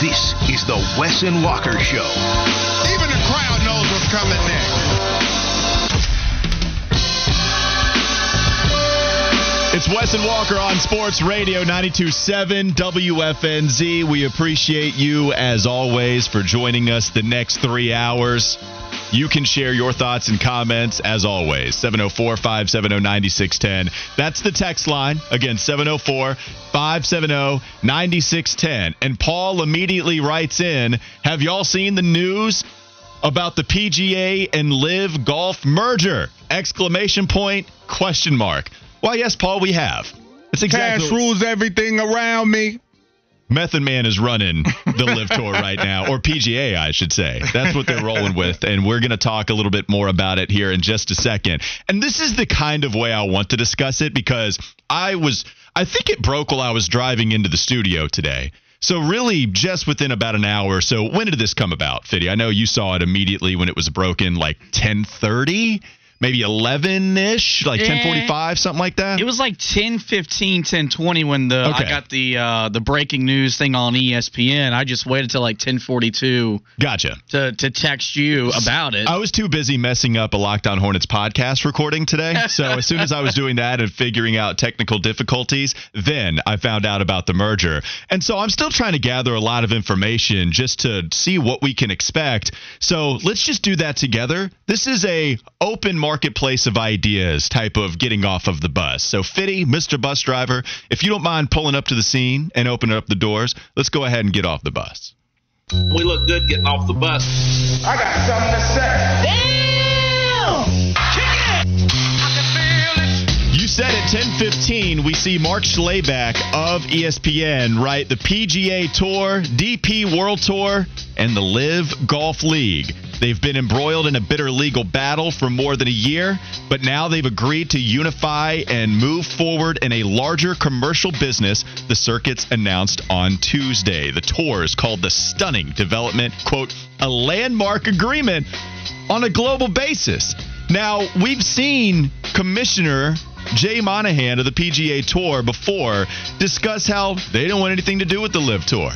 This is the Wes and Walker Show. Even the crowd knows what's coming next. It's Wes and Walker on Sports Radio 92.7 WFNZ. We appreciate you, as always, for joining us the next three hours. You can share your thoughts and comments as always. 704 570 9610. That's the text line. Again, 704 570 9610. And Paul immediately writes in Have y'all seen the news about the PGA and LIV Golf merger? Exclamation point, question mark. Well, yes, Paul, we have. It's exactly Cash rules everything around me. Method Man is running the LIV Tour right now, or PGA, I should say. That's what they're rolling with, and we're going to talk a little bit more about it here in just a second. And this is the kind of way I want to discuss it because I was, I think it broke while I was driving into the studio today. So really, just within about an hour or so, when did this come about, Fiddy? I know you saw it immediately when it was broken, like 10:30 maybe 11 ish, like 10:45, eh, something like that. It was like 10:15, 10:20 when the okay. I got the uh, the breaking news thing on ESPN. I just waited till like 10:42. Gotcha. To to text you about it. I was too busy messing up a Lockdown Hornets podcast recording today, so as soon as I was doing that and figuring out technical difficulties, then I found out about the merger, and so I'm still trying to gather a lot of information just to see what we can expect. So let's just do that together. This is a open. Market marketplace of ideas type of getting off of the bus. So Fitty, Mr. Bus Driver, if you don't mind pulling up to the scene and opening up the doors, let's go ahead and get off the bus. We look good getting off the bus. I got something to say. You said at 10:15 we see Mark Schlabach of ESPN write the PGA Tour, DP World Tour, and the Live Golf League. They've been embroiled in a bitter legal battle for more than a year, but now they've agreed to unify and move forward in a larger commercial business, the circuits announced on Tuesday. The tour is called the Stunning Development, quote, a landmark agreement on a global basis. Now, we've seen Commissioner Jay Monahan of the PGA Tour before discuss how they don't want anything to do with the LIV Tour.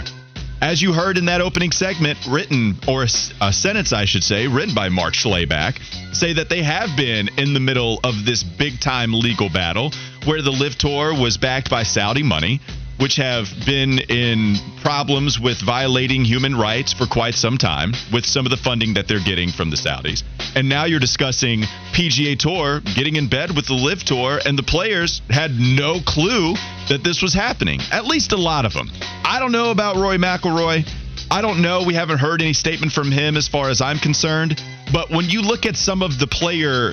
As you heard in that opening segment, written, or a sentence, I should say, written by Mark Schlabach, say that they have been in the middle of this big time legal battle where the LIV Tour was backed by Saudi money, which have been in problems with violating human rights for quite some time with some of the funding that they're getting from the Saudis. And now you're discussing PGA Tour getting in bed with the LIV Tour, and the players had no clue that this was happening. At least a lot of them. I don't know about Roy McIlroy. I don't know. We haven't heard any statement from him as far as I'm concerned. But when you look at some of the player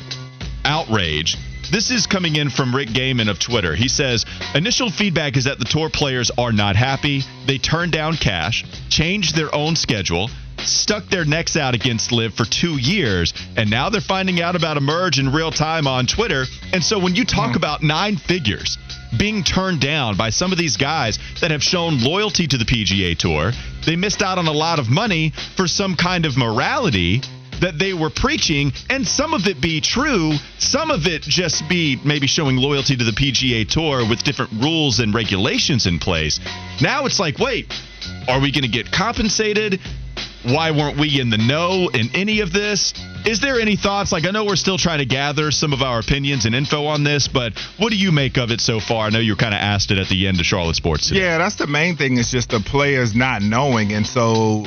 outrage, this is coming in from Rick Gehman of Twitter. He says initial feedback is that the tour players are not happy. They turned down cash, changed their own schedule, stuck their necks out against LIV for two years, and now they're finding out about Emerge in real time on Twitter. And so when you talk hmm. about nine figures being turned down by some of these guys that have shown loyalty to the PGA Tour, they missed out on a lot of money for some kind of morality that they were preaching, and some of it be true, some of it just be maybe showing loyalty to the PGA Tour with different rules and regulations in place. Now it's like, wait, are we going to get compensated? Why weren't we in the know in any of this? Is there any thoughts? Like, I know we're still trying to gather some of our opinions and info on this, but what do you make of it so far? I know you kind of asked it at the end of Charlotte Sports. Today. Yeah, that's the main thing. Is just the players not knowing, and so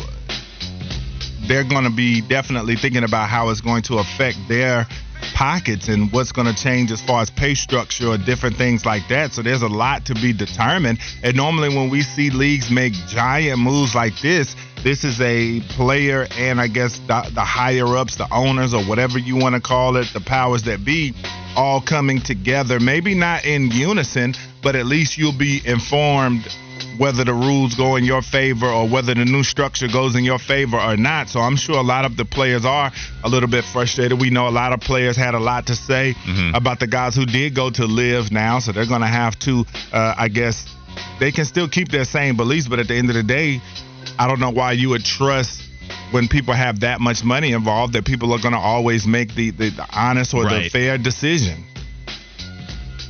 they're going to be definitely thinking about how it's going to affect their pockets and what's going to change as far as pay structure or different things like that. So there's a lot to be determined. And normally when we see leagues make giant moves like this, this is a player and I guess the, the higher ups, the owners or whatever you want to call it, the powers that be, all coming together. Maybe not in unison, but at least you'll be informed whether the rules go in your favor or whether the new structure goes in your favor or not. So I'm sure a lot of the players are a little bit frustrated. We know a lot of players had a lot to say Mhm. about the guys who did go to LIV now, so they're going to have to, uh, I guess, they can still keep their same beliefs, but at the end of the day, I don't know why you would trust when people have that much money involved that people are going to always make the, the, the honest or the fair decision.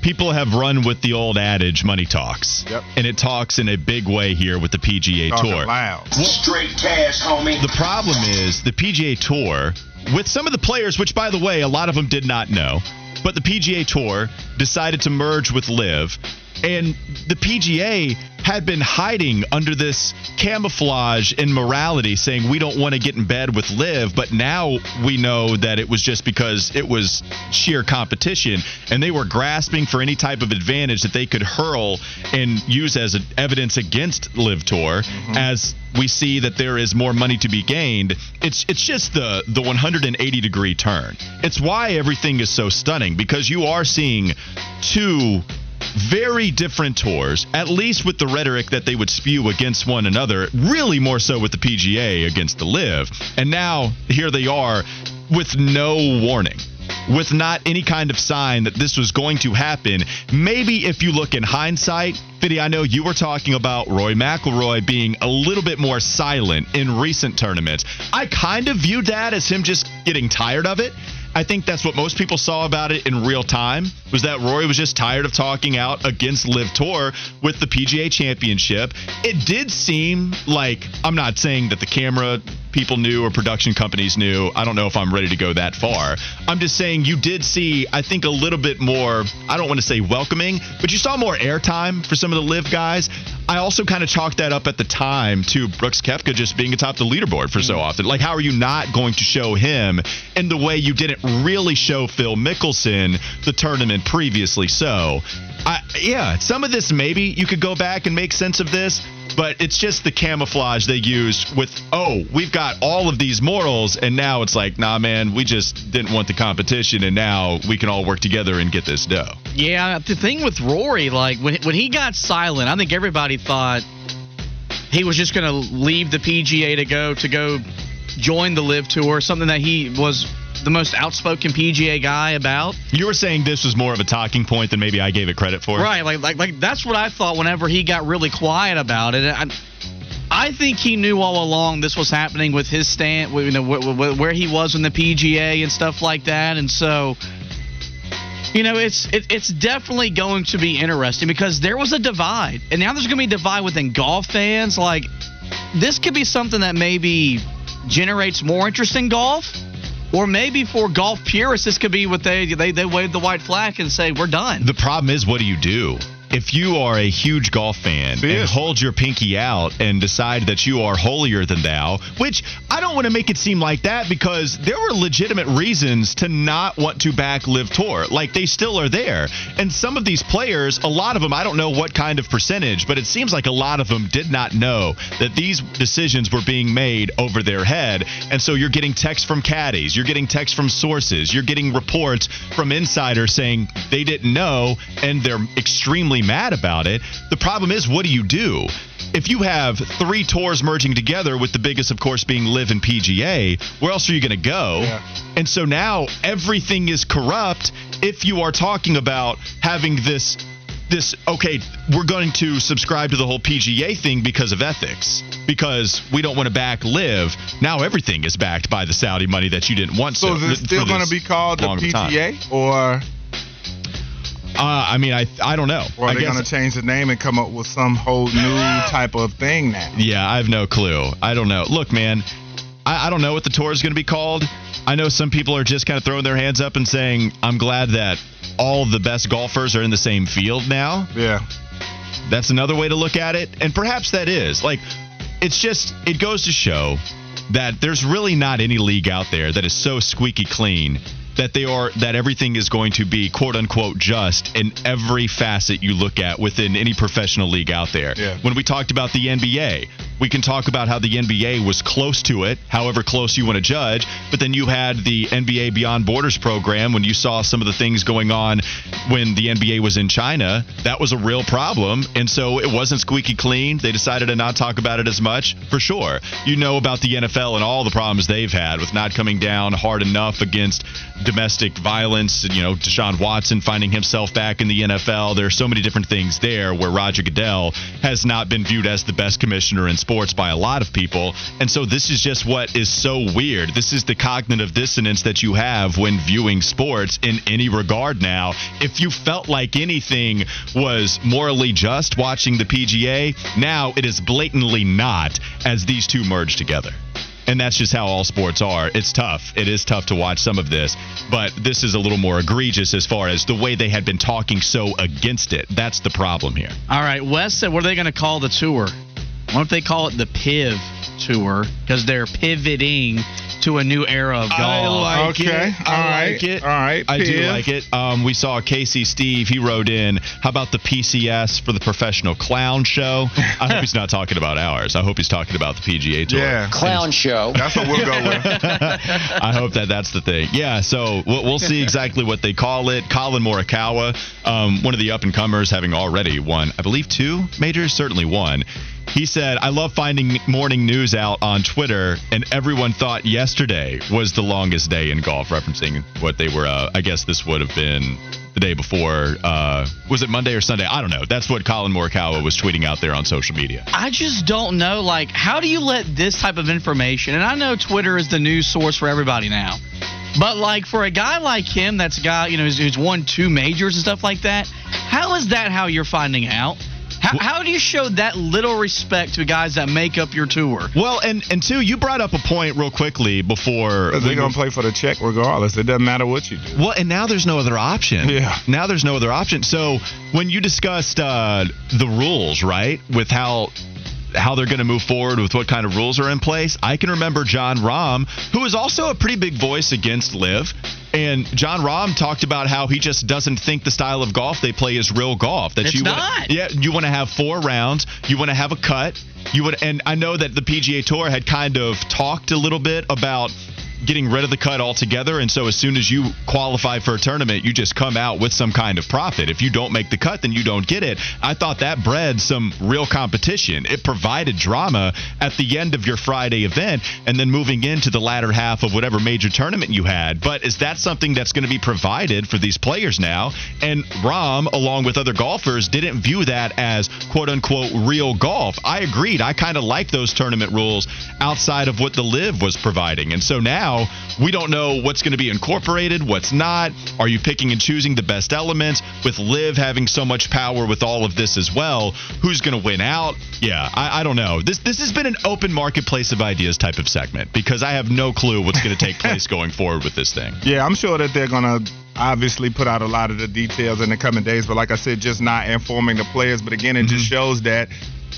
People have run with the old adage, money talks. Yep. And it talks in a big way here with the PGA Talking Tour. loud. Straight cash, homie. The problem is the PGA Tour, with some of the players, which by the way, a lot of them did not know, but the PGA Tour decided to merge with LIV, and the PGA had been hiding under this camouflage in morality, saying we don't want to get in bed with LIV, but now we know that it was just because it was sheer competition, and they were grasping for any type of advantage that they could hurl and use as evidence against LIV Tour, mm-hmm. as we see that there is more money to be gained. It's it's just the the 180 degree turn. It's why everything is so stunning because you are seeing two very different tours, at least with the rhetoric that they would spew against one another, really more so with the PGA against the LIV. And now here they are with no warning. With not any kind of sign that this was going to happen. Maybe if you look in hindsight, Fiddy, I know you were talking about Roy McIlroy being a little bit more silent in recent tournaments. I kind of viewed that as him just getting tired of it. I think that's what most people saw about it in real time was that Roy was just tired of talking out against LIV Tour with the PGA Championship. It did seem like I'm not saying that the camera people knew or production companies knew. I don't know if I'm ready to go that far. I'm just saying you did see I think a little bit more I don't want to say welcoming, but you saw more airtime for some of the LIV guys. I also kind of chalked that up at the time to Brooks Koepka just being atop the leaderboard for so mm. often. Like, how are you not going to show him in the way you didn't really show Phil Mickelson the tournament previously? So, I, yeah, some of this maybe you could go back and make sense of this, but it's just the camouflage they use with, oh, we've got all of these morals, and now it's like, nah, man, we just didn't want the competition, and now we can all work together and get this dough. Yeah, the thing with Rory, like when when he got silent, I think everybody thought he was just going to leave the PGA to go to go join the LIV Tour, something that he was the most outspoken PGA guy about. You were saying this was more of a talking point than maybe I gave it credit for. Right, like like like that's what I thought whenever he got really quiet about it. I, I think he knew all along this was happening with his stand, you know, wh- wh- where he was in the PGA and stuff like that, and so. You know, it's it, it's definitely going to be interesting because there was a divide, and now there's going to be a divide within golf fans. Like, this could be something that maybe generates more interest in golf, or maybe for golf purists, this could be what they they they wave the white flag and say we're done. The problem is, what do you do? If you are a huge golf fan and hold your pinky out and decide that you are holier than thou, which I don't want to make it seem like that because there were legitimate reasons to not want to back LIV Tour. Like they still are there. And some of these players, a lot of them, I don't know what kind of percentage, but it seems like a lot of them did not know that these decisions were being made over their head. And so you're getting texts from caddies, you're getting texts from sources, you're getting reports from insiders saying they didn't know and they're extremely mad about it. The problem is, what do you do? If you have three tours merging together, with the biggest, of course, being LIV and PGA, where else are you going to go? Yeah. And so now everything is corrupt if you are talking about having this this okay, we're going to subscribe to the whole PGA thing because of ethics. Because we don't want to back LIV. Now everything is backed by the Saudi money that you didn't want. So so is it still going to be called the long of a time. PGA, or Uh, I mean, I I don't know. or I are they going to change the name and come up with some whole new type of thing now? Yeah, I have no clue. I don't know. Look, man, I, I don't know what the tour is going to be called. I know some people are just kind of throwing their hands up and saying, I'm glad that all the best golfers are in the same field now. Yeah. That's another way to look at it. And perhaps that is. Like, it's just, it goes to show that there's really not any league out there that is so squeaky clean that they are that everything is going to be quote unquote just in every facet you look at within any professional league out there. Yeah. When we talked about the NBA, We can talk about how the NBA was close to it, however close you want to judge. But then you had the NBA Beyond Borders program when you saw some of the things going on when the NBA was in China. That was a real problem. And so it wasn't squeaky clean. They decided to not talk about it as much, for sure. You know about the NFL and all the problems they've had with not coming down hard enough against domestic violence. You know, Deshaun Watson finding himself back in the NFL. There are so many different things there where Roger Goodell has not been viewed as the best commissioner in sports by a lot of people. And so this is just what is so weird. This is the cognitive dissonance that you have when viewing sports in any regard now. If you felt like anything was morally just watching the PGA, now it is blatantly not as these two merge together and that's just how all sports are. It's tough. It is tough to watch some of this, but this is a little more egregious as far as the way they had been talking so against it. That's the problem here. All right, Wes said, what are they going to call the tour? What if they call it the PIV tour because they're pivoting to a new era of golf. I like Okay, it. I all right, like it. all right, I do like it. Um, we saw Casey Steve. He wrote in, "How about the PCS for the professional clown show?" I hope he's not talking about ours. I hope he's talking about the PGA Tour. Yeah. Clown show. That's what we'll go with. I hope that that's the thing. Yeah, so we'll, we'll see exactly what they call it. Collin Morikawa, um, one of the up and comers, having already won, I believe, two majors, certainly one. He said, I love finding morning news out on Twitter, and everyone thought yesterday was the longest day in golf, referencing what they were, uh, I guess this would have been the day before. Uh, was it Monday or Sunday? I don't know. That's what Collin Morikawa was tweeting out there on social media. I just don't know. Like, how do you let this type of information? And I know Twitter is the news source for everybody now, but like for a guy like him, that's a guy you know who's, who's won two majors and stuff like that. How is that how you're finding out? How, how do you show that little respect to guys that make up your tour? Well, and and two, you brought up a point real quickly before. Because they're gonna play for the check regardless. It doesn't matter what you do. Well, and now there's no other option. Yeah. Now there's no other option. So when you discussed uh, the rules, right, with how how they're going to move forward with what kind of rules are in place, I can remember Jon Rahm, who is also a pretty big voice against LIV. And Jon Rahm talked about how he just doesn't think the style of golf they play is real golf. That It's you not. Wanna, yeah, you want to have four rounds. You want to have a cut. You would, and I know that the PGA Tour had kind of talked a little bit about getting rid of the cut altogether. And so as soon as you qualify for a tournament, you just come out with some kind of profit. If you don't make the cut, then you don't get it. I thought that bred some real competition. It provided drama at the end of your Friday event and then moving into the latter half of whatever major tournament you had. But is that something that's going to be provided for these players now? And Rahm, along with other golfers, didn't view that as quote unquote real golf. I agreed. I kind of like those tournament rules outside of what the LIV was providing. And so now we don't know what's going to be incorporated, what's not. Are you picking and choosing the best elements? With LIV having so much power with all of this as well, who's going to win out? Yeah, I, I don't know. This this has been an open marketplace of ideas type of segment because I have no clue what's going to take place going forward with this thing. Yeah, I'm sure that they're going to obviously put out a lot of the details in the coming days. But like I said, just not informing the players. But again, it just mm-hmm. shows that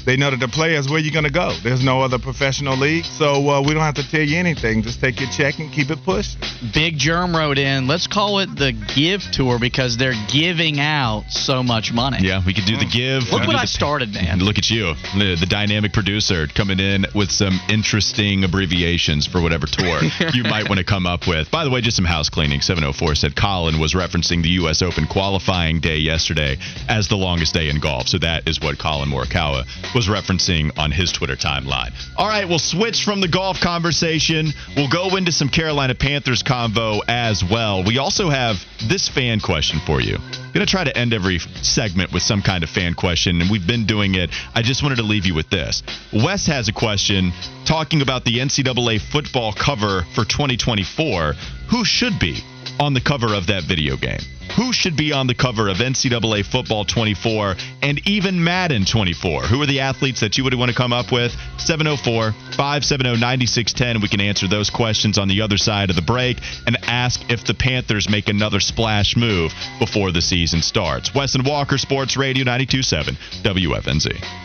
they know that the players where you're going to go. There's no other professional league, so uh, we don't have to tell you anything. Just take your check and keep it pushed. Big Germ wrote in, let's call it the Give Tour because they're giving out so much money. Yeah, we could do the give. Look what I the- started, man. Look at you, the, the dynamic producer, coming in with some interesting abbreviations for whatever tour you might want to come up with. By the way, just some house cleaning. 704 said Collin was referencing the U.S. Open qualifying day yesterday as the longest day in golf. So that is what Collin Morikawa was referencing on his Twitter timeline. All right, we'll switch from the golf conversation. We'll go into some Carolina Panthers convo as well. We also have this fan question for you. I'm Gonna try to end every segment with some kind of fan question, and we've been doing it. I just wanted to leave you with this. Wes has a question talking about the NCAA football cover for 2024. Who should be on the cover of that video game? Who should be on the cover of NCAA Football 24 and even Madden 24? Who are the athletes that you would want to come up with? 704 570 9610. We can answer those questions on the other side of the break and ask if the Panthers make another splash move before the season starts. Wes and Walker, Sports Radio 927 WFNZ.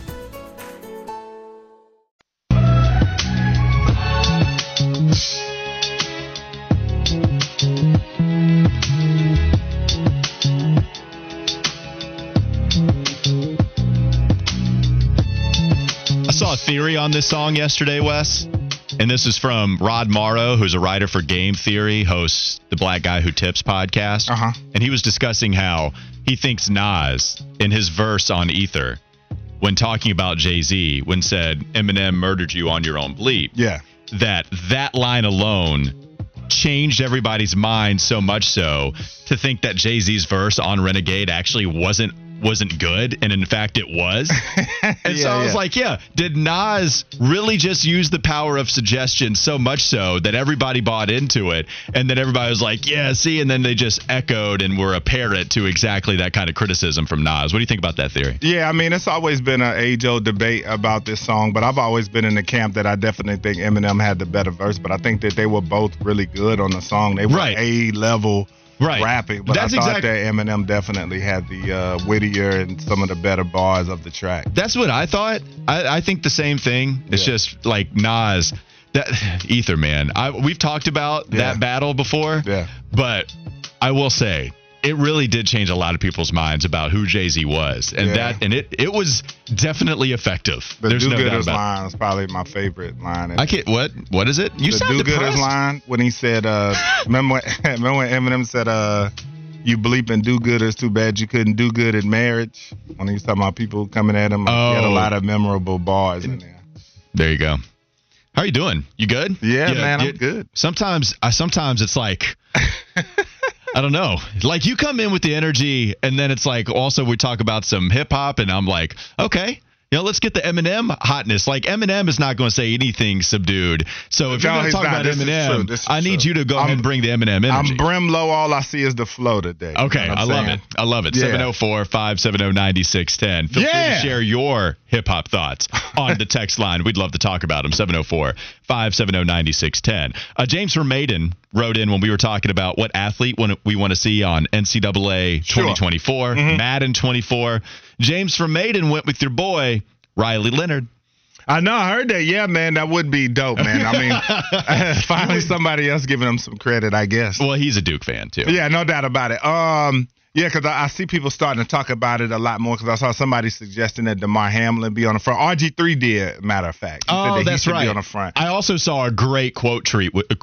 Theory on this song yesterday, Wes. And this is from Rod Morrow, who's a writer for Game Theory, hosts the Black Guy Who Tips podcast. Uh-huh. And he was discussing how he thinks Nas, in his verse on Ether, when talking about Jay Z, when said Eminem murdered you on your own bleep, Yeah. that that line alone changed everybody's mind so much so to think that Jay Z's verse on Renegade actually wasn't wasn't good, and in fact it was. And so I was yeah. like, yeah, did Nas really just use the power of suggestion so much so that everybody bought into it? And then everybody was like, yeah, see, and then they just echoed and were a parrot to exactly that kind of criticism from Nas. What do you think about that theory? Yeah, I mean, it's always been an age old debate about this song, but I've always been in the camp that I definitely think Eminem had the better verse, but I think that they were both really good on the song. They were Right. A level Right. rapping, but That's I thought exact- that Eminem definitely had the uh, wittier and some of the better bars of the track. That's what I thought. I, I think the same thing. It's Yeah. just like Nas, that Ether man. I, we've talked about Yeah. that battle before. Yeah. But I will say it really did change a lot of people's minds about who Jay Z was, and Yeah. that and it it was definitely effective. The There's no doubt about. it. line is probably my favorite line. I can't. What? What is it? You the sound do-gooders depressed. line when he said, uh, remember, when, remember when Eminem said, uh, you bleeping do-gooders, too bad you couldn't do good in marriage? When he was talking about people coming at him, he had a Oh. lot of memorable bars in there. There you go. How are you doing? You good? Yeah, man, I'm good. Sometimes, I sometimes it's like, I don't know. Like you come in with the energy, and then it's like also we talk about some hip hop, and I'm like, okay. You know, let's get the Eminem hotness. Like Eminem is not going to say anything subdued. So if you're No, going to talk not. about This. Eminem, I need true. you to go I'm- ahead and bring the Eminem energy. I'm brim low. All I see is the flow today. You Okay, know I love saying? it. I love it. Yeah. 704 570 9610. Feel free to share your hip hop thoughts on the text line. We'd love to talk about them. 704 570 9610. Uh, James from Maiden wrote in when we were talking about what athlete we want to see on NCAA Sure. 2024, Mm-hmm. Madden 24. James from Maiden went with your boy, Riley Leonard. I know. I heard that. Yeah, man, that would be dope, man. I mean, finally somebody else giving him some credit, I guess. Well, he's a Duke fan, too. Yeah, no doubt about it. Um, yeah, because I, I see people starting to talk about it a lot more. Because I saw somebody suggesting that Damar Hamlin be on the front. RG three did, matter of fact. He said Oh, that that's right. Be on the front. I also saw a great quote tweet with uh,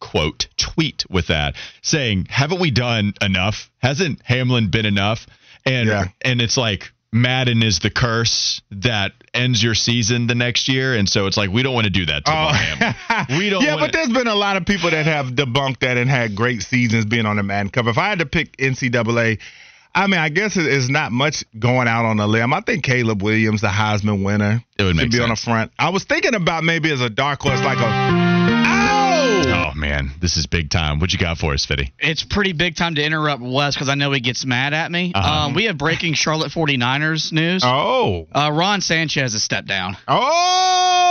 quote tweet with that saying, "Haven't we done enough? Hasn't Hamlin been enough?" And Yeah. and it's like Madden is the curse that ends your season the next year, and so it's like we don't want to do that to oh. Damar Hamlin. We don't. Oh. yeah, but there's been a lot of people that have debunked that and had great seasons being on the Madden cover. If I had to pick NCAA, I mean, I guess it's not much going out on a limb. I think Caleb Williams, the Heisman winner, It would should be on the front. I was thinking about maybe as a dark horse, like a. Ow! Oh man, this is big time. What you got for us, Fitty? It's pretty big time to interrupt Wes because I know he gets mad at me. Uh-huh. Um, we have breaking Charlotte 49ers news. Oh. Uh, Ron Sanchez has stepped down.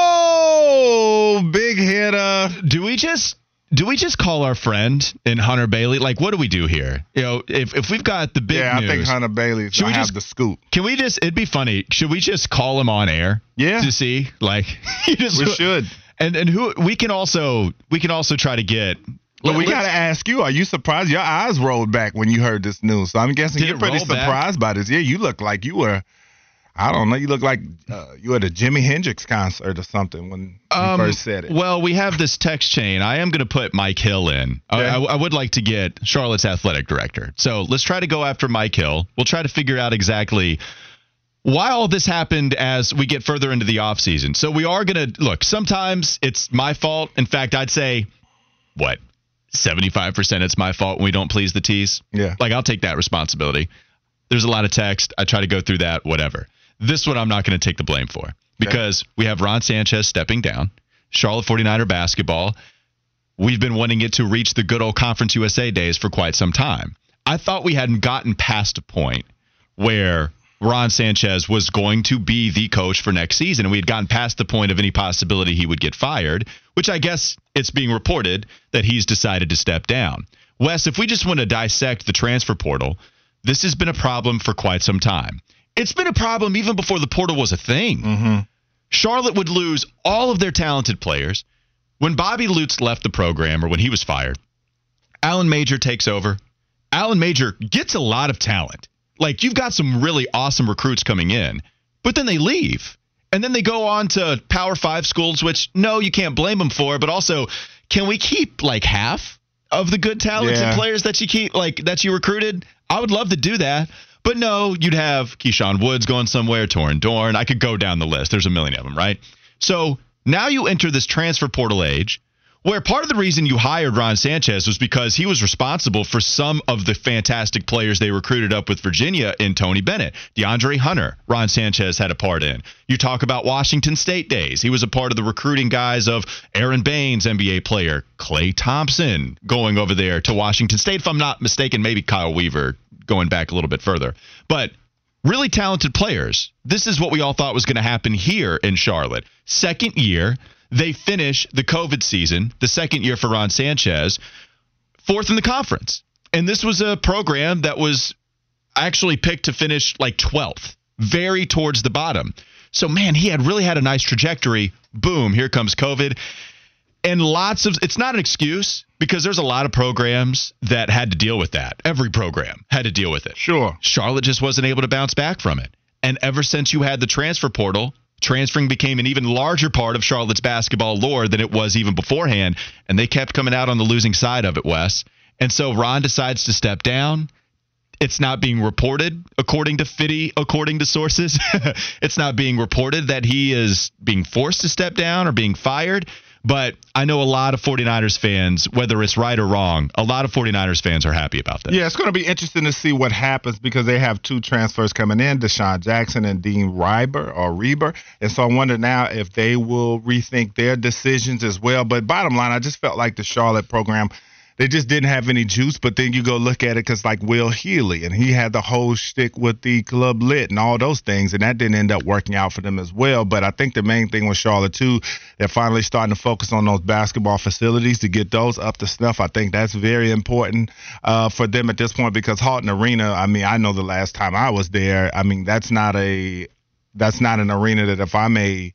Oh, big hitter. Do we just do we just call our friend in Hunter Bailey? Like, what do we do here? You know, if if we've got the big yeah, news, I think Hunter Bailey Should gonna we have just- the scoop. Can we just? It'd be funny. Should we just call him on air? Yeah. To see, like, you just, We should. And and who we can also we can also try to get. But we got to ask you: Are you surprised? Your eyes rolled back when you heard this news. So I'm guessing you're pretty roll back? surprised by this. Yeah, you look like you were. I don't know. You look like uh, you at a Jimi Hendrix concert or something when you Um, first said it. Well, we have this text chain. I am going to put Mike Hill in. I- I, I would like to get Charlotte's athletic director. So let's try to go after Mike Hill. We'll try to figure out exactly why all this happened as we get further into the offseason. So we are going to look, sometimes it's my fault. In fact, I'd say, what, 75% it's my fault when we don't please the T's? Yeah. Like, I'll take that responsibility. There's a lot of text. I try to go through that, whatever. This one I'm not going to take the blame for because we have Ron Sanchez stepping down, Charlotte 49er basketball. We've been wanting it to reach the good old Conference USA days for quite some time. I thought we hadn't gotten past a point where Ron Sanchez was going to be the coach for next season. And we had gotten past the point of any possibility he would get fired, which I guess it's being reported that he's decided to step down. Wes, if we just want to dissect the transfer portal, this has been a problem for quite some time. It's been a problem even before the portal was a thing. Mm-hmm. Charlotte would lose all of their talented players. When Bobby Lutz left the program or when he was fired, Alan Major takes over. Alan Major gets a lot of talent. Like you've got some really awesome recruits coming in, but then they leave. And then they go on to Power 5 schools which no, you can't blame them for, but also can we keep like half of the good talents Yeah. players that you keep like that you recruited? I would love to do that. But no, you'd have Keyshawn Woods going somewhere, Torin Dorn. I could go down the list. There's a million of them, right? So now you enter this transfer portal age where part of the reason you hired Ron Sanchez was because he was responsible for some of the fantastic players they recruited up with Virginia in Tony Bennett. DeAndre Hunter, Ron Sanchez had a part in. You talk about Washington State days. He was a part of the recruiting guys of Aron Baynes, NBA player, Klay Thompson going over there to Washington State. If I'm not mistaken, maybe Kyle Weaver going back a little bit further. But really talented players. This is what we all thought was going to happen here in Charlotte. Second year, they finish the COVID season, the second year for Ron Sanchez, fourth in the conference. And this was a program that was actually picked to finish like 12th, very towards the bottom. So, man, he had really had a nice trajectory. Boom, here comes COVID. And lots of it's not an excuse because there's a lot of programs that had to deal with that. Every program had to deal with it. Sure. Charlotte just wasn't able to bounce back from it. And ever since you had the transfer portal, transferring became an even larger part of Charlotte's basketball lore than it was even beforehand. And they kept coming out on the losing side of it, Wes. And so Ron decides to step down. It's not being reported, according to Fitty, according to sources. it's not being reported that he is being forced to step down or being fired. But I know a lot of 49ers fans, whether it's right or wrong, a lot of 49ers fans are happy about that. Yeah, it's going to be interesting to see what happens because they have two transfers coming in, Deshaun Jackson and Dean Reiber or Reber. And so I wonder now if they will rethink their decisions as well. But bottom line, I just felt like the Charlotte program, they just didn't have any juice. But then you go look at it because like Will Healy, and he had the whole shtick with the club lit and all those things, and that didn't end up working out for them as well. But I think the main thing with Charlotte too, they're finally starting to focus on those basketball facilities to get those up to snuff. I think that's very important uh, for them at this point because Halton Arena. I mean, I know the last time I was there. I mean, that's not a that's not an arena that if I'm a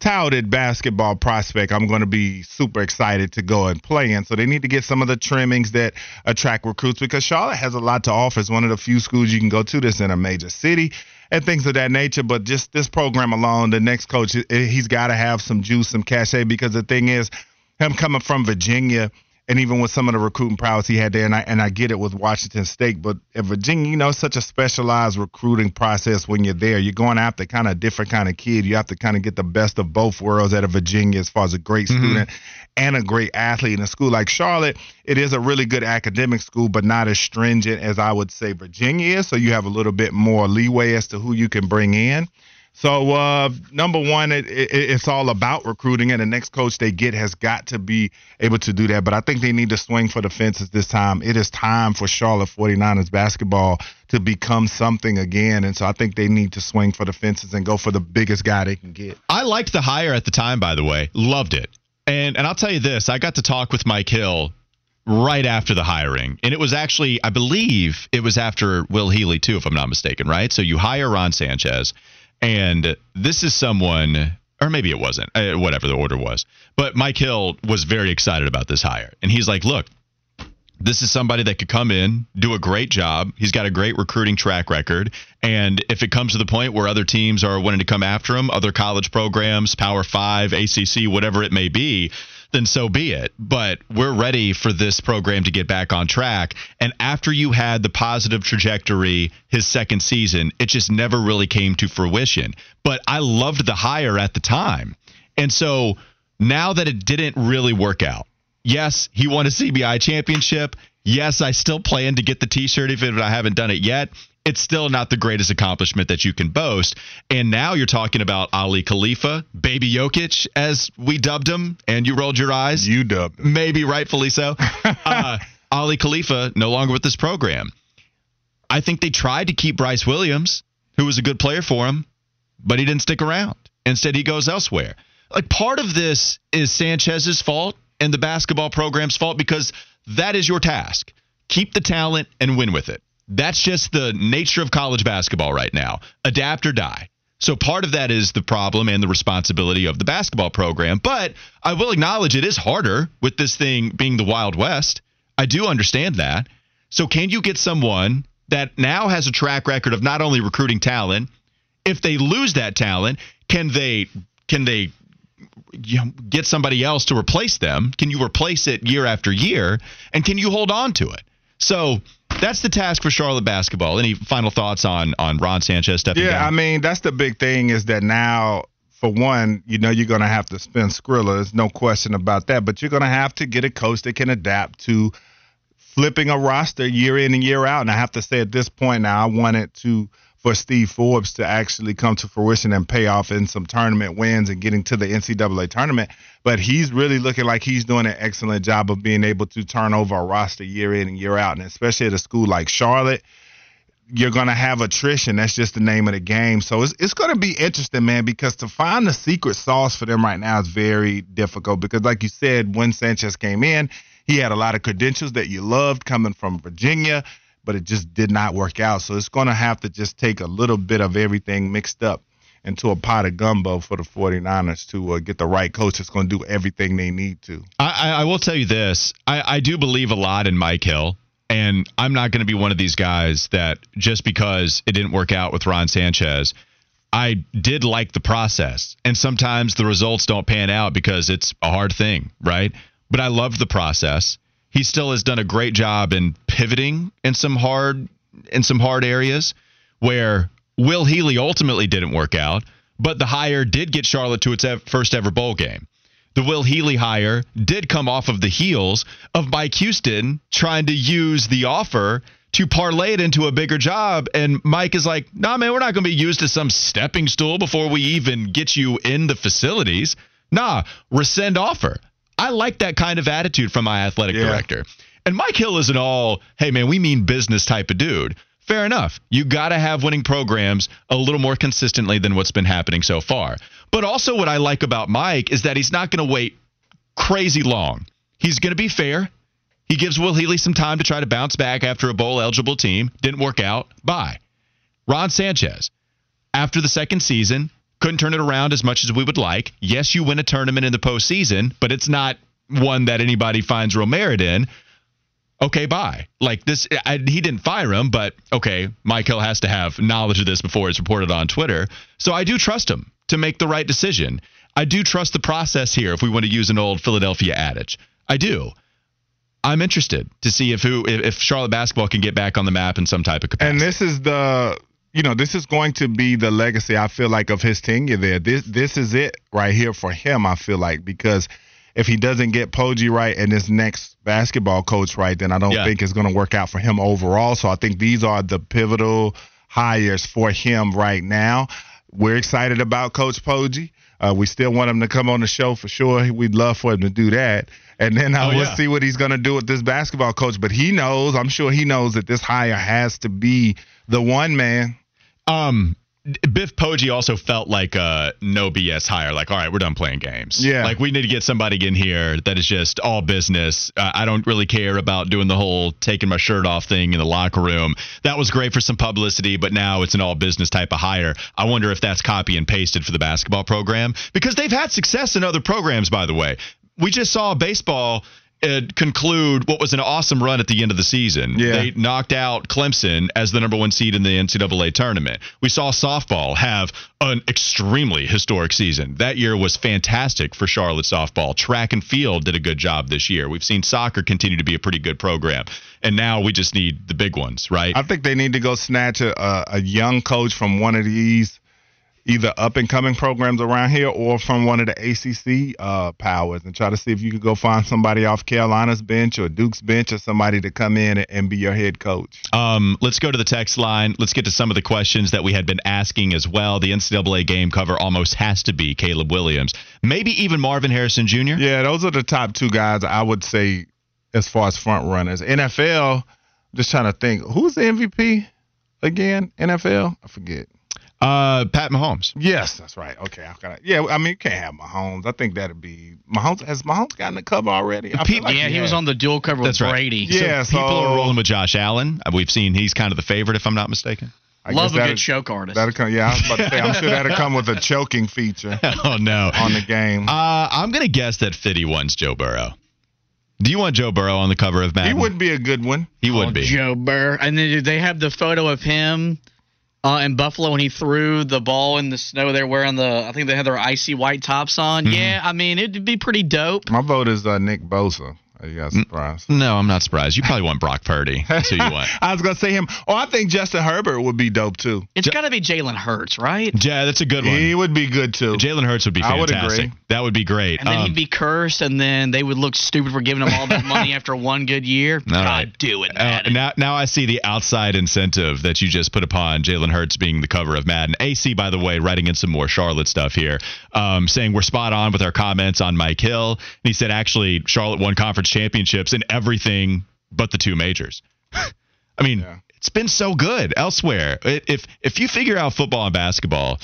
touted basketball prospect, I'm going to be super excited to go and play in. So they need to get some of the trimmings that attract recruits because Charlotte has a lot to offer. It's one of the few schools you can go to that's in a major city and things of that nature. But just this program alone, the next coach, he's got to have some juice, some cachet because the thing is, him coming from Virginia and even with some of the recruiting prowess he had there, and I and I get it with Washington State, but in Virginia, you know, it's such a specialized recruiting process when you're there. You're going after kind of a different kind of kid. You have to kind of get the best of both worlds out of Virginia as far as a great mm-hmm. student and a great athlete in a school like Charlotte. It is a really good academic school, but not as stringent as I would say Virginia is. So you have a little bit more leeway as to who you can bring in. So uh, number one, it, it, it's all about recruiting, and the next coach they get has got to be able to do that. But I think they need to swing for the fences this time. It is time for Charlotte 49ers basketball to become something again, and so I think they need to swing for the fences and go for the biggest guy they can get. I liked the hire at the time, by the way. Loved it. And and I'll tell you this, I got to talk with Mike Hill right after the hiring. And it was actually, I believe it was after Will Healy too, if I'm not mistaken, right? So you hire Ron Sanchez, and this is someone or maybe it wasn't, uh, whatever the order was. But Mike Hill was very excited about this hire. And he's like, look, this is somebody that could come in, do a great job. He's got a great recruiting track record. And if it comes to the point where other teams are wanting to come after him, other college programs, Power Five, ACC, whatever it may be, then so be it. But we're ready for this program to get back on track. And after you had the positive trajectory his second season, it just never really came to fruition. But I loved the hire at the time. And so now that it didn't really work out, yes, he won a CBI championship. Yes, I still plan to get the T-shirt even if I haven't done it yet. It's still not the greatest accomplishment that you can boast. And now you're talking about Aly Khalifa, Baby Jokic, as we dubbed him, and you rolled your eyes. You dubbed. Maybe rightfully so. uh, Aly Khalifa no longer with this program. I think they tried to keep Bryce Williams, who was a good player for him, but he didn't stick around. Instead, he goes elsewhere. Like part of this is Sanchez's fault and the basketball program's fault because that is your task. Keep the talent and win with it. That's just the nature of college basketball right now. Adapt or die. So part of that is the problem and the responsibility of the basketball program. But I will acknowledge it is harder with this thing being the Wild West. I do understand that. So can you get someone that now has a track record of not only recruiting talent, if they lose that talent, can they can they you know, get somebody else to replace them? Can you replace it year after year? And can you hold on to it? So that's the task for Charlotte basketball. Any final thoughts on on Ron Sanchez stepping yeah, down? I mean that's the big thing is that now, for one, you know you're going to have to spend Skrilla. There's no question about that. But you're going to have to get a coach that can adapt to flipping a roster year in and year out. And I have to say at this point now, I wanted to for Steve Forbes to actually come to fruition and pay off in some tournament wins and getting to the NCAA tournament. But he's really looking like he's doing an excellent job of being able to turn over a roster year in and year out. And especially at a school like Charlotte, you're going to have attrition. That's just the name of the game. So it's, it's going to be interesting, man, because to find the secret sauce for them right now is very difficult. Because, like you said, when Sanchez came in, he had a lot of credentials that you loved coming from Virginia but it just did not work out. So it's going to have to just take a little bit of everything mixed up into a pot of gumbo for the 49ers to uh, get the right coach that's going to do everything they need to. I, I will tell you this I, I do believe a lot in Mike Hill. And I'm not going to be one of these guys that just because it didn't work out with Ron Sanchez, I did like the process. And sometimes the results don't pan out because it's a hard thing, right? But I loved the process he still has done a great job in pivoting in some hard in some hard areas where Will Healy ultimately didn't work out, but the hire did get Charlotte to its first ever bowl game. The Will Healy hire did come off of the heels of Mike Houston trying to use the offer to parlay it into a bigger job. And Mike is like, nah, man, we're not going to be used as some stepping stool before we even get you in the facilities. Nah, rescind offer. I like that kind of attitude from my athletic yeah. director. And Mike Hill is an all, hey man, we mean business type of dude. Fair enough. You got to have winning programs a little more consistently than what's been happening so far. But also, what I like about Mike is that he's not going to wait crazy long. He's going to be fair. He gives Will Healy some time to try to bounce back after a bowl eligible team. Didn't work out. Bye. Ron Sanchez, after the second season, couldn't turn it around as much as we would like. Yes, you win a tournament in the postseason, but it's not one that anybody finds real merit in. Okay, bye. Like this, I, he didn't fire him, but okay, Michael has to have knowledge of this before it's reported on Twitter. So I do trust him to make the right decision. I do trust the process here. If we want to use an old Philadelphia adage, I do. I'm interested to see if who if Charlotte basketball can get back on the map in some type of capacity. And this is the you know, this is going to be the legacy I feel like of his tenure there. This this is it right here for him. I feel like because if he doesn't get Poggi right and his next basketball coach right, then I don't yeah. think it's going to work out for him overall. So I think these are the pivotal hires for him right now. We're excited about Coach Poggi. Uh, we still want him to come on the show for sure. We'd love for him to do that. And then uh, oh, we'll yeah. see what he's going to do with this basketball coach. But he knows, I'm sure he knows that this hire has to be the one man. Um, Biff Poggi also felt like a no BS hire. Like, all right, we're done playing games. Yeah. Like, we need to get somebody in here that is just all business. Uh, I don't really care about doing the whole taking my shirt off thing in the locker room. That was great for some publicity, but now it's an all business type of hire. I wonder if that's copy and pasted for the basketball program because they've had success in other programs, by the way. We just saw baseball uh, conclude what was an awesome run at the end of the season. Yeah. They knocked out Clemson as the number one seed in the NCAA tournament. We saw softball have an extremely historic season. That year was fantastic for Charlotte softball. Track and field did a good job this year. We've seen soccer continue to be a pretty good program. And now we just need the big ones, right? I think they need to go snatch a, a young coach from one of these either up and coming programs around here or from one of the ACC uh, powers and try to see if you could go find somebody off Carolina's bench or Duke's bench or somebody to come in and, be your head coach. Um, let's go to the text line. Let's get to some of the questions that we had been asking as well. The NCAA game cover almost has to be Caleb Williams, maybe even Marvin Harrison Jr. Yeah, those are the top two guys I would say as far as front runners. NFL, just trying to think, who's the MVP again? NFL, I forget. Uh, Pat Mahomes. Yes, that's right. Okay, I got Yeah, I mean, you can't have Mahomes. I think that'd be Mahomes. Has Mahomes gotten the cover already? I People- like yeah, he has. was on the dual cover with That's right. Brady. Yeah, People so are rolling with Josh Allen. Uh, We've seen he's kind of the favorite, if I'm not mistaken. I Love guess a good choke artist. That'll come. Yeah, I was about to say. I'm sure that'll come with a choking feature oh no. on the game. Uh, I'm gonna guess that Fitty wants Joe Burrow. Do you want Joe Burrow on the cover of Madden? he Madden? would be a good one. He would Oh, be. Joe Burr. And then they have the photo of him uh, in Buffalo when he threw the ball in the snow. They're wearing the, I think they had their icy white tops on. Mm-hmm. Yeah, I mean, it'd be pretty dope. My vote is uh, Nick Bosa. Are you guys surprised? No, I'm not surprised. You probably want Brock Purdy. That's who you want. I was gonna say him. Oh, I think Justin Herbert would be dope too. It's got to be Jalen Hurts, right? Yeah, that's a good one. He would be good too. Jalen Hurts would be I would fantastic. agree. That would be great. And then Um, he'd be cursed, and then they would look stupid for giving him all that money after one good year. God, right. do it, Uh, now, now I see the outside incentive that you just put upon Jalen Hurts being the cover of Madden. AC, by the way, writing in some more Charlotte stuff here, um, saying we're spot on with our comments on Mike Hill. And he said actually Charlotte won conference championships in everything but the two majors. I mean, Yeah. it's been so good elsewhere. It- If if you figure out football and basketball.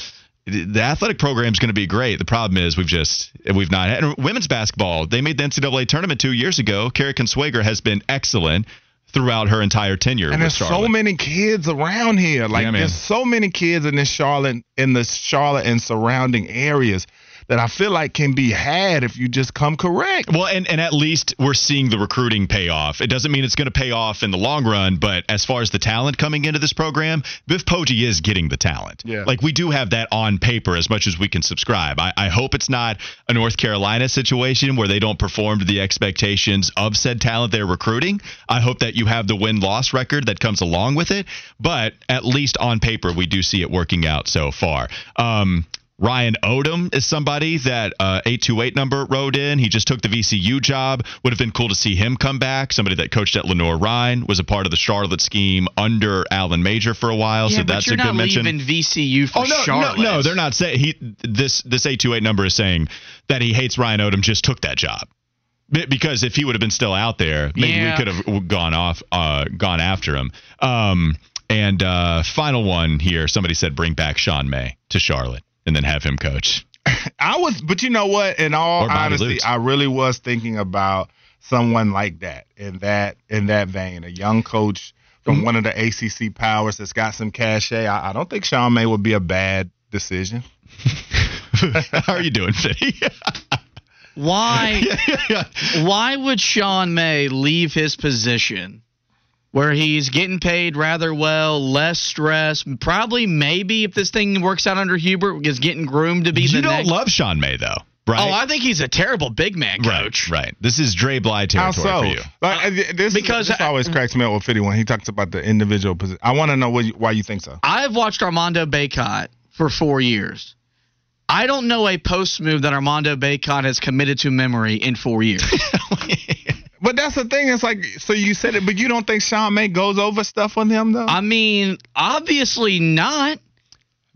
The athletic program is going to be great. The problem is we've just we've not had and women's basketball. They made the NCAA tournament two years ago. Cara Consuegra has been excellent throughout her entire tenure. and there's so many kids around here. Like Yeah, there's so many kids in this Charlotte, in the Charlotte and surrounding areas that I feel like can be had if you just come correct. Well, and, and at least we're seeing the recruiting pay off. It doesn't mean it's going to pay off in the long run, but as far as the talent coming into this program, Biff Poggi is getting the talent. Yeah. Like we do have that on paper as much as we can subscribe. I, I hope it's not a North Carolina situation where they don't perform to the expectations of said talent they're recruiting. I hope that you have the win loss record that comes along with it, but at least on paper, we do see it working out so far. Um, Ryan Odom is somebody that uh, 828 number wrote in. He just took the VCU job. Would have been cool to see him come back. Somebody that coached at Lenoir-Rhyne was a part of the Charlotte scheme under Alan Major for a while. yeah, so that's you're a good not mention. leaving VCU for Oh no, Charlotte. no, no! They're not saying he. This this 828 number is saying that he hates Ryan Odom. Just took that job. Because if he would have been still out there, maybe Yeah. we could have gone off, uh, gone after him. Um, and uh, final one here. Somebody said bring back Sean May to Charlotte and then have him coach. I was, but you know what? In all Or honesty, Lutz. I really was thinking about someone like that in that in that vein, a young coach from mm-hmm. one of the ACC powers that's got some cachet. I, I don't think Sean May would be a bad decision. How are you doing, Fitty? Why? why would Sean May leave his position where he's getting paid rather well, less stress, probably maybe if this thing works out under Hubert is getting groomed to be the best. you the don't next. love Sean May though, right? Oh, I think he's a terrible big man coach. right, right. This is Dre Bly How territory so? for you. Like, uh, this, Because because this I- always cracks me up with Fitty when he talks about the individual position. I want to know what you, why you think so. I've watched Armando Bacot for four years. I don't know a post move that Armando Bacot has committed to memory in four years. But that's the thing. It's like so you said it, but you don't think Sean May goes over stuff with him though. I mean, obviously not.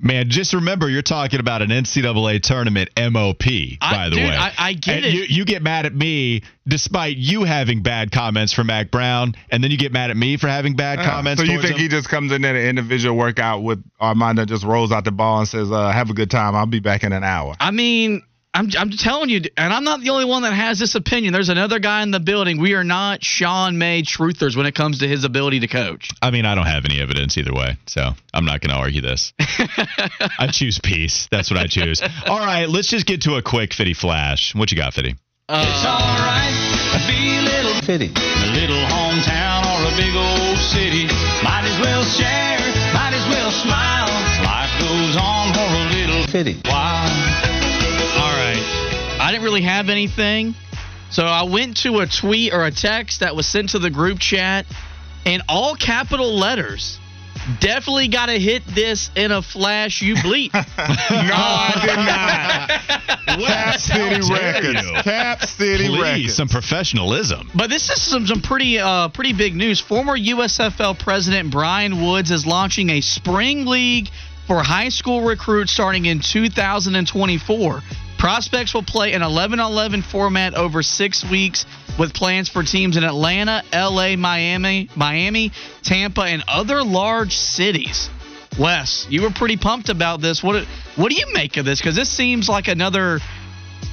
Man, just remember you're talking about an NCAA tournament MOP, I- by the dude, way. I- I get and it. You, you get mad at me despite you having bad comments for Mack Brown, and then you get mad at me for having bad Yeah. comments. So you think him? he just comes in there the individual workout with Armando just rolls out the ball and says, uh, "Have a good time. I'll be back in an hour." I mean, I'm I'm telling you, and I'm not the only one that has this opinion. There's another guy in the building. We are not Sean May truthers when it comes to his ability to coach. I mean, I don't have any evidence either way, so I'm not going to argue this. I choose peace. That's what I choose. All right, let's just get to a quick Fitty flash. What you got, Fitty? Uh, it's alright to be a little Fitty. a little hometown or a big old city. Might as well share, might as well smile. Life goes on for a little Fitty. while. All right. I didn't really have anything. So I went to a tweet or a text that was sent to the group chat in all capital letters. Definitely got to hit this in a flash, you bleep. no, I did not. Cap City dare Records. Cap City Please, Records. some professionalism. But this is some, some pretty uh, pretty big news. Former USFL president Brian Woods is launching a spring league for high school recruits starting in 2024. Prospects will play an 11-11 format over six weeks with plans for teams in Atlanta, LA, Miami, Miami, Tampa, and other large cities. Wes, you were pretty pumped about this. What what do you make of this? Because this seems like another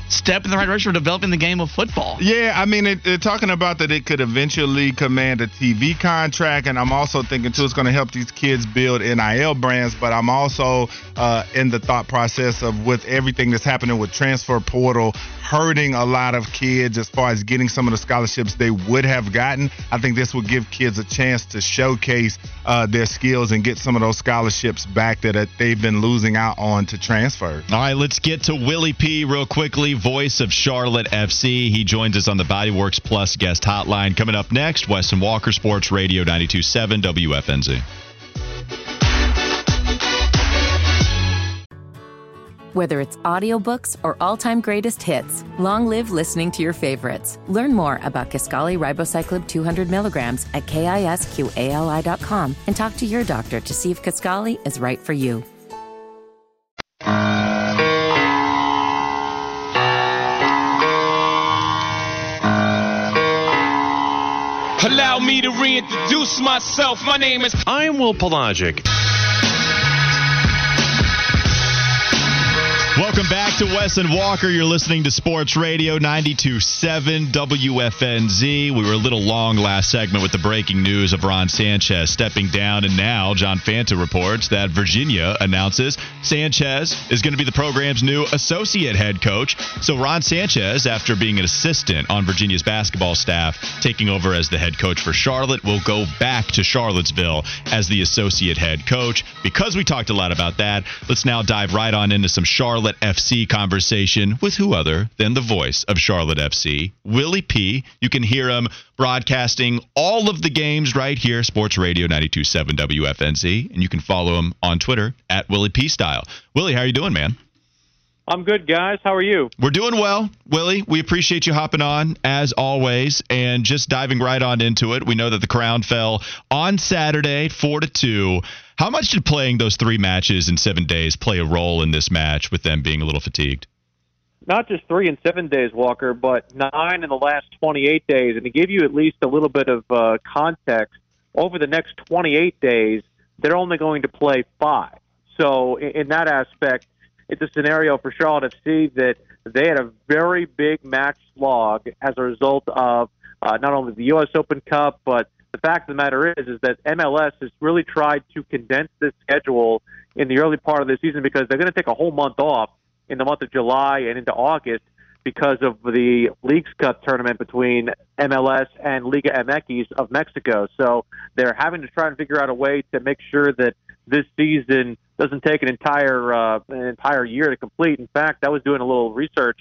step in the right direction for developing the game of football. Yeah, I mean, it, they're talking about that it could eventually command a TV contract, and I'm also thinking too it's going to help these kids build NIL brands. But I'm also uh, in the thought process of with everything that's happening with transfer portal hurting a lot of kids as far as getting some of the scholarships they would have gotten. I think this will give kids a chance to showcase uh, their skills and get some of those scholarships back that uh, they've been losing out on to transfer. All right, let's get to Willie P real quickly, voice of Charlotte FC. He joins us on the Bodyworks Plus guest hotline. Coming up next, Wes and Walker, Sports Radio 927 WFNZ. Whether it's audiobooks or all-time greatest hits, long live listening to your favorites. Learn more about Kisqali Ribociclib 200 milligrams at kisqali.com and talk to your doctor to see if Kisqali is right for you. Allow me to reintroduce myself. My name is. I'm Will Palaszczuk. Welcome back to Wes and Walker. You're listening to Sports Radio 92.7 WFNZ. We were a little long last segment with the breaking news of Ron Sanchez stepping down, and now John Fanta reports that Virginia announces Sanchez is going to be the program's new associate head coach. So Ron Sanchez, after being an assistant on Virginia's basketball staff, taking over as the head coach for Charlotte, will go back to Charlottesville as the associate head coach. Because we talked a lot about that, let's now dive right on into some Charlotte FC conversation with who other than the voice of Charlotte FC, Willie P. You can hear him broadcasting all of the games right here, Sports Radio 927 WFNZ, and you can follow him on Twitter at Willie P. Style. Willie, how are you doing, man? I'm good, guys. How are you? We're doing well, Willie. We appreciate you hopping on as always, and just diving right on into it. We know that the crown fell on Saturday, four to two. How much did playing those three matches in seven days play a role in this match with them being a little fatigued? Not just three in seven days, Walker, but nine in the last 28 days. And to give you at least a little bit of uh, context, over the next 28 days, they're only going to play five. So, in, in that aspect, it's a scenario for Charlotte FC that they had a very big match slog as a result of uh, not only the U.S. Open Cup, but the fact of the matter is, is that MLS has really tried to condense this schedule in the early part of the season because they're going to take a whole month off in the month of July and into August because of the Leagues Cup tournament between MLS and Liga MX of Mexico. So they're having to try and figure out a way to make sure that this season doesn't take an entire uh, an entire year to complete. In fact, I was doing a little research.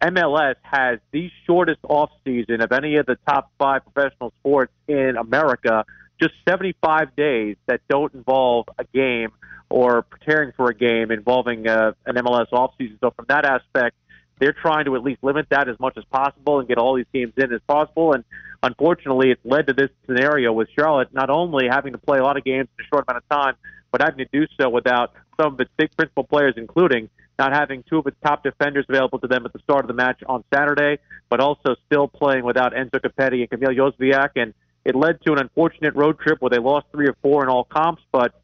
MLS has the shortest off season of any of the top five professional sports in America. Just 75 days that don't involve a game or preparing for a game involving uh, an MLS off season. So from that aspect, they're trying to at least limit that as much as possible and get all these games in as possible. And unfortunately, it's led to this scenario with Charlotte not only having to play a lot of games in a short amount of time, but having to do so without some of its big principal players, including not having two of its top defenders available to them at the start of the match on Saturday, but also still playing without Enzo Copetti and Kamil Jóźwiak. And it led to an unfortunate road trip where they lost three or four in all comps, but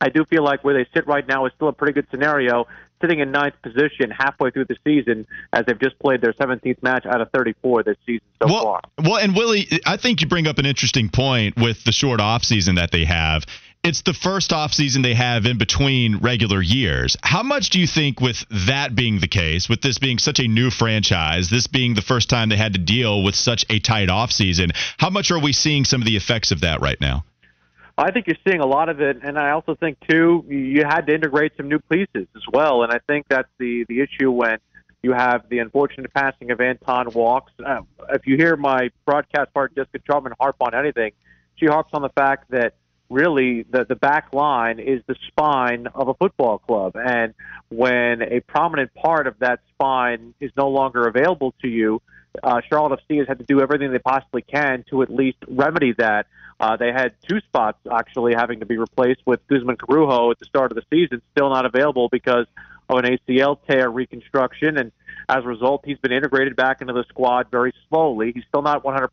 I do feel like where they sit right now is still a pretty good scenario, sitting in ninth position halfway through the season as they've just played their 17th match out of 34 this season so well, far. Well, and Willie, I think you bring up an interesting point with the short offseason that they have it's the first offseason they have in between regular years. How much do you think, with that being the case, with this being such a new franchise, this being the first time they had to deal with such a tight offseason, how much are we seeing some of the effects of that right now? I think you're seeing a lot of it, and I also think too you had to integrate some new pieces as well, and I think that's the the issue when you have the unfortunate passing of Anton Walkes. Uh, if you hear my broadcast partner Jessica Charman harp on anything, she harps on the fact that really the, the back line is the spine of a football club. And when a prominent part of that spine is no longer available to you, uh, Charlotte FC has had to do everything they possibly can to at least remedy that. Uh, they had two spots actually having to be replaced with Guzman Corujo at the start of the season, still not available because of an ACL tear reconstruction. And as a result, he's been integrated back into the squad very slowly. He's still not 100%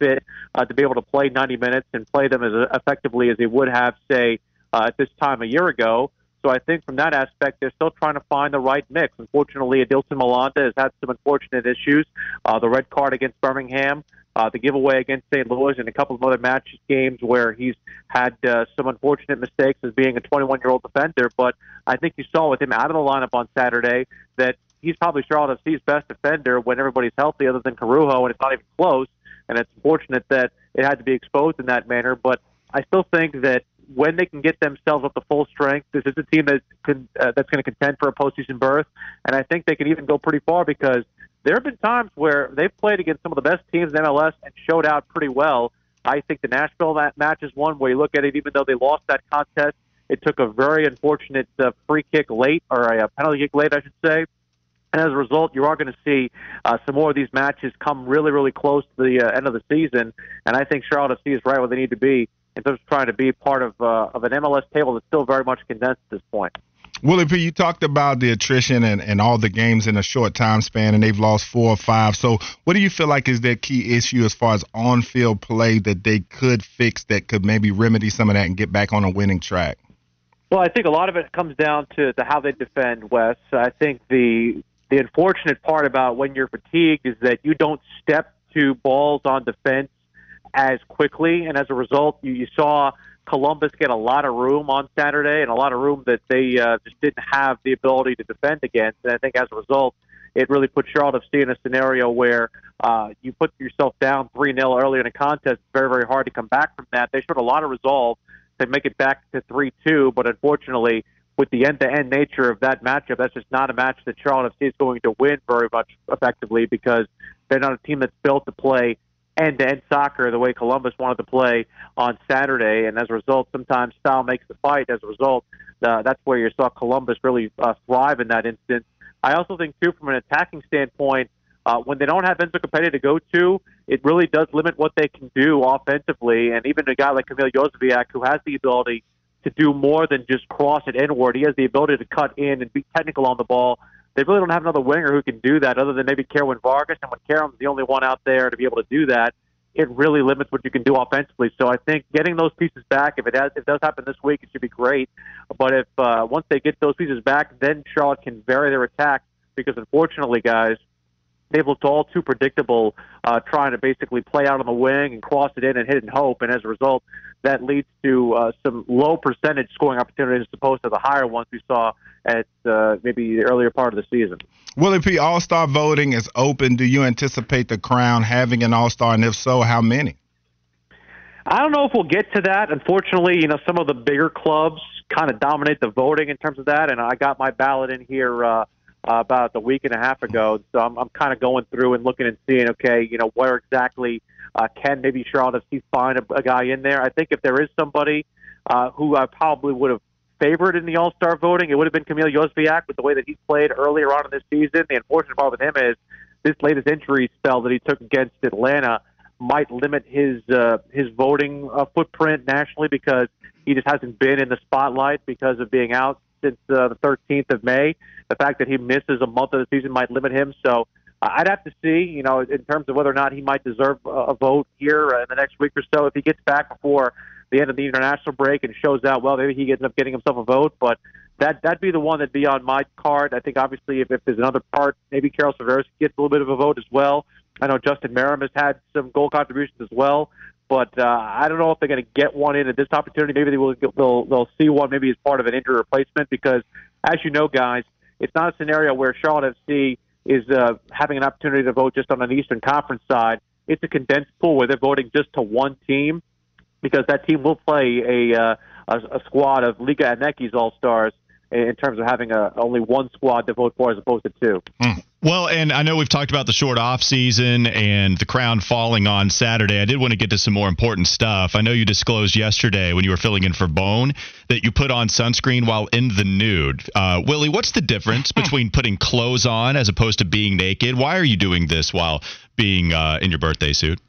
fit uh, to be able to play 90 minutes and play them as effectively as he would have, say, uh, at this time a year ago. So I think from that aspect, they're still trying to find the right mix. Unfortunately, Adilson Malanda has had some unfortunate issues. Uh, the red card against Birmingham, uh, the giveaway against St. Louis, and a couple of other match games where he's had uh, some unfortunate mistakes as being a 21-year-old defender. But I think you saw with him out of the lineup on Saturday that he's probably Charlotte FC's best defender when everybody's healthy, other than Corujo, and it's not even close. And it's unfortunate that it had to be exposed in that manner. But I still think that when they can get themselves up to full strength, this is a team that can, uh, that's going to contend for a postseason berth, and I think they can even go pretty far because there have been times where they've played against some of the best teams in MLS and showed out pretty well. I think the Nashville match is one where you look at it, even though they lost that contest, it took a very unfortunate uh, free kick late, or a penalty kick late, I should say. And as a result, you are going to see uh, some more of these matches come really, really close to the uh, end of the season. And I think Charlotte FC is right where they need to be in terms of trying to be part of uh, of an MLS table that's still very much condensed at this point. Willie P, you talked about the attrition and, and all the games in a short time span, and they've lost four or five. So, what do you feel like is their key issue as far as on field play that they could fix that could maybe remedy some of that and get back on a winning track? Well, I think a lot of it comes down to, to how they defend, Wes. I think the the unfortunate part about when you're fatigued is that you don't step to balls on defense as quickly, and as a result, you, you saw Columbus get a lot of room on Saturday and a lot of room that they uh, just didn't have the ability to defend against. And I think as a result, it really put Charlotte FC in a scenario where uh, you put yourself down 3 0 early in a contest. It's very, very hard to come back from that. They showed a lot of resolve to make it back to 3 2, but unfortunately, with the end-to-end nature of that matchup, that's just not a match that Charlotte FC is going to win very much effectively because they're not a team that's built to play end-to-end soccer the way Columbus wanted to play on Saturday, and as a result, sometimes style makes the fight. As a result, uh, that's where you saw Columbus really uh, thrive in that instance. I also think too, from an attacking standpoint, uh, when they don't have Enzo Copetti to go to, it really does limit what they can do offensively. And even a guy like Kamil Jozwiak, who has the ability to do more than just cross it inward. He has the ability to cut in and be technical on the ball. They really don't have another winger who can do that other than maybe Kerwin Vargas. And when Kerwin's the only one out there to be able to do that, it really limits what you can do offensively. So I think getting those pieces back, if it has, if it does happen this week, it should be great. But if uh, once they get those pieces back, then Charlotte can vary their attack because unfortunately, guys, they've looked all too predictable, uh, trying to basically play out on the wing and cross it in and hit and hope. And as a result, that leads to uh, some low percentage scoring opportunities as opposed to the higher ones we saw at uh, maybe the earlier part of the season. Willie P. All Star voting is open. Do you anticipate the Crown having an All Star, and if so, how many? I don't know if we'll get to that. Unfortunately, you know, some of the bigger clubs kind of dominate the voting in terms of that, and I got my ballot in here. Uh, uh, about a week and a half ago. So I'm, I'm kind of going through and looking and seeing, okay, you know, where exactly uh, can maybe Charlotte FC find a, a guy in there? I think if there is somebody uh, who I probably would have favored in the All Star voting, it would have been Kamil Jozwiak with the way that he played earlier on in this season. The unfortunate part with him is this latest injury spell that he took against Atlanta might limit his uh, his voting uh, footprint nationally because he just hasn't been in the spotlight because of being out since uh, the 13th of May. The fact that he misses a month of the season might limit him. So I'd have to see, you know, in terms of whether or not he might deserve a vote here in the next week or so. If he gets back before the end of the international break and shows out well, maybe he ends up getting himself a vote. But that that'd be the one that'd be on my card. I think obviously if, if there's another part, maybe Karol Świderski gets a little bit of a vote as well. I know Justin Meram has had some goal contributions as well, but uh, I don't know if they're going to get one in at this opportunity. Maybe they will. They'll they'll see one maybe as part of an injury replacement because, as you know, guys, it's not a scenario where Charlotte FC is uh, having an opportunity to vote just on an Eastern Conference side. It's a condensed pool where they're voting just to one team because that team will play a uh, a, a squad of Liga MX All Stars in terms of having a, only one squad to vote for as opposed to two. Mm. Well, and I know we've talked about the short off season and the crown falling on Saturday. I did want to get to some more important stuff. I know you disclosed yesterday when you were filling in for Bone that you put on sunscreen while in the nude. Uh, Willie, what's the difference between putting clothes on as opposed to being naked? Why are you doing this while being uh, in your birthday suit?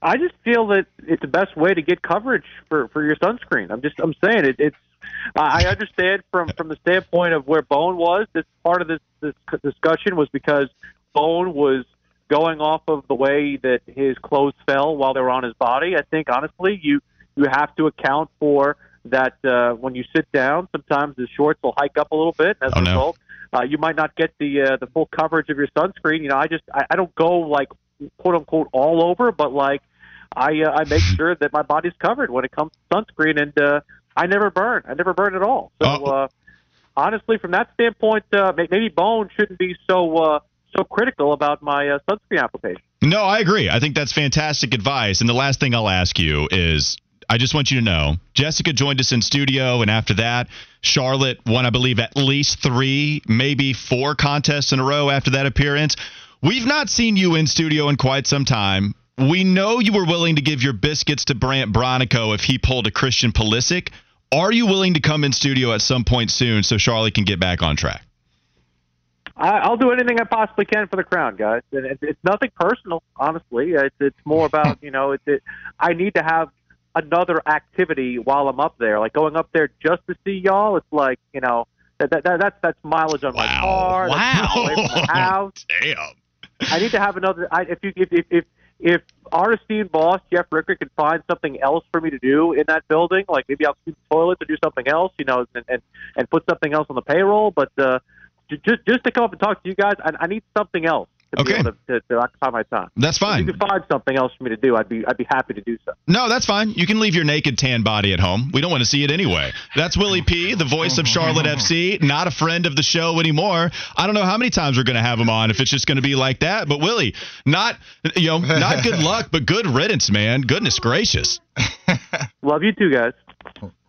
I just feel that it's the best way to get coverage for, for your sunscreen. I'm just I'm saying it, it's I understand from from the standpoint of where Bone was. This part of this this discussion was because Bone was going off of the way that his clothes fell while they were on his body. I think honestly, you you have to account for that uh, when you sit down, sometimes the shorts will hike up a little bit. As Oh, a no. result, uh, you might not get the uh, the full coverage of your sunscreen. You know, I just I, I don't go like quote unquote all over, but like I uh, I make sure that my body's covered when it comes to sunscreen, and uh, I never burn. I never burn at all. So Oh. uh, honestly, from that standpoint, uh, maybe Bone shouldn't be so uh, so critical about my uh, sunscreen application. No, I agree. I think that's fantastic advice. And the last thing I'll ask you is I just want you to know Jessica joined us in studio, and after that, Charlotte won, I believe, at least three, maybe four contests in a row after that appearance. We've not seen you in studio in quite some time. We know you were willing to give your biscuits to Brandt Bronico if he pulled a Christian Pulisic. Are you willing to come in studio at some point soon so Charlie can get back on track? I'll do anything I possibly can for the crown, guys. And it's nothing personal, honestly. It's, it's more about you know, it's it, I need to have another activity while I'm up there. Like going up there just to see y'all. It's like you know, that, that, that that's that's mileage on my Wow. car. that's Wow. away from the house. Damn. I need to have another. I, if you if if if, if esteemed boss Jeff Ricker can find something else for me to do in that building, like maybe I'll clean the toilets or do something else, you know, and and, and put something else on the payroll. But uh, ju- just just to come up and talk to you guys, I, I need something else to Okay. be able to, to, to occupy my time. That's fine. If fine. you could find something else for me to do, I'd be I'd be happy to do so. No, that's fine. You can leave your naked tan body at home. We don't want to see it anyway. That's Willie P, the voice of Charlotte FC, not a friend of the show anymore. I don't know how many times we're going to have him on if it's just going to be like that. But Willie, not you know, not good luck, but good riddance, man. Goodness gracious. Love you too, guys.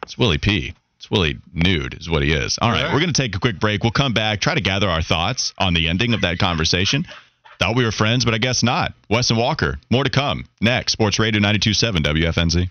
It's Willie P. It's Willie nude is what he is. All right, we're going to take a quick break. We'll come back, try to gather our thoughts on the ending of that conversation. Thought we were friends, but I guess not. Wes and Walker, more to come. Next, Sports Radio 92.7 WFNZ.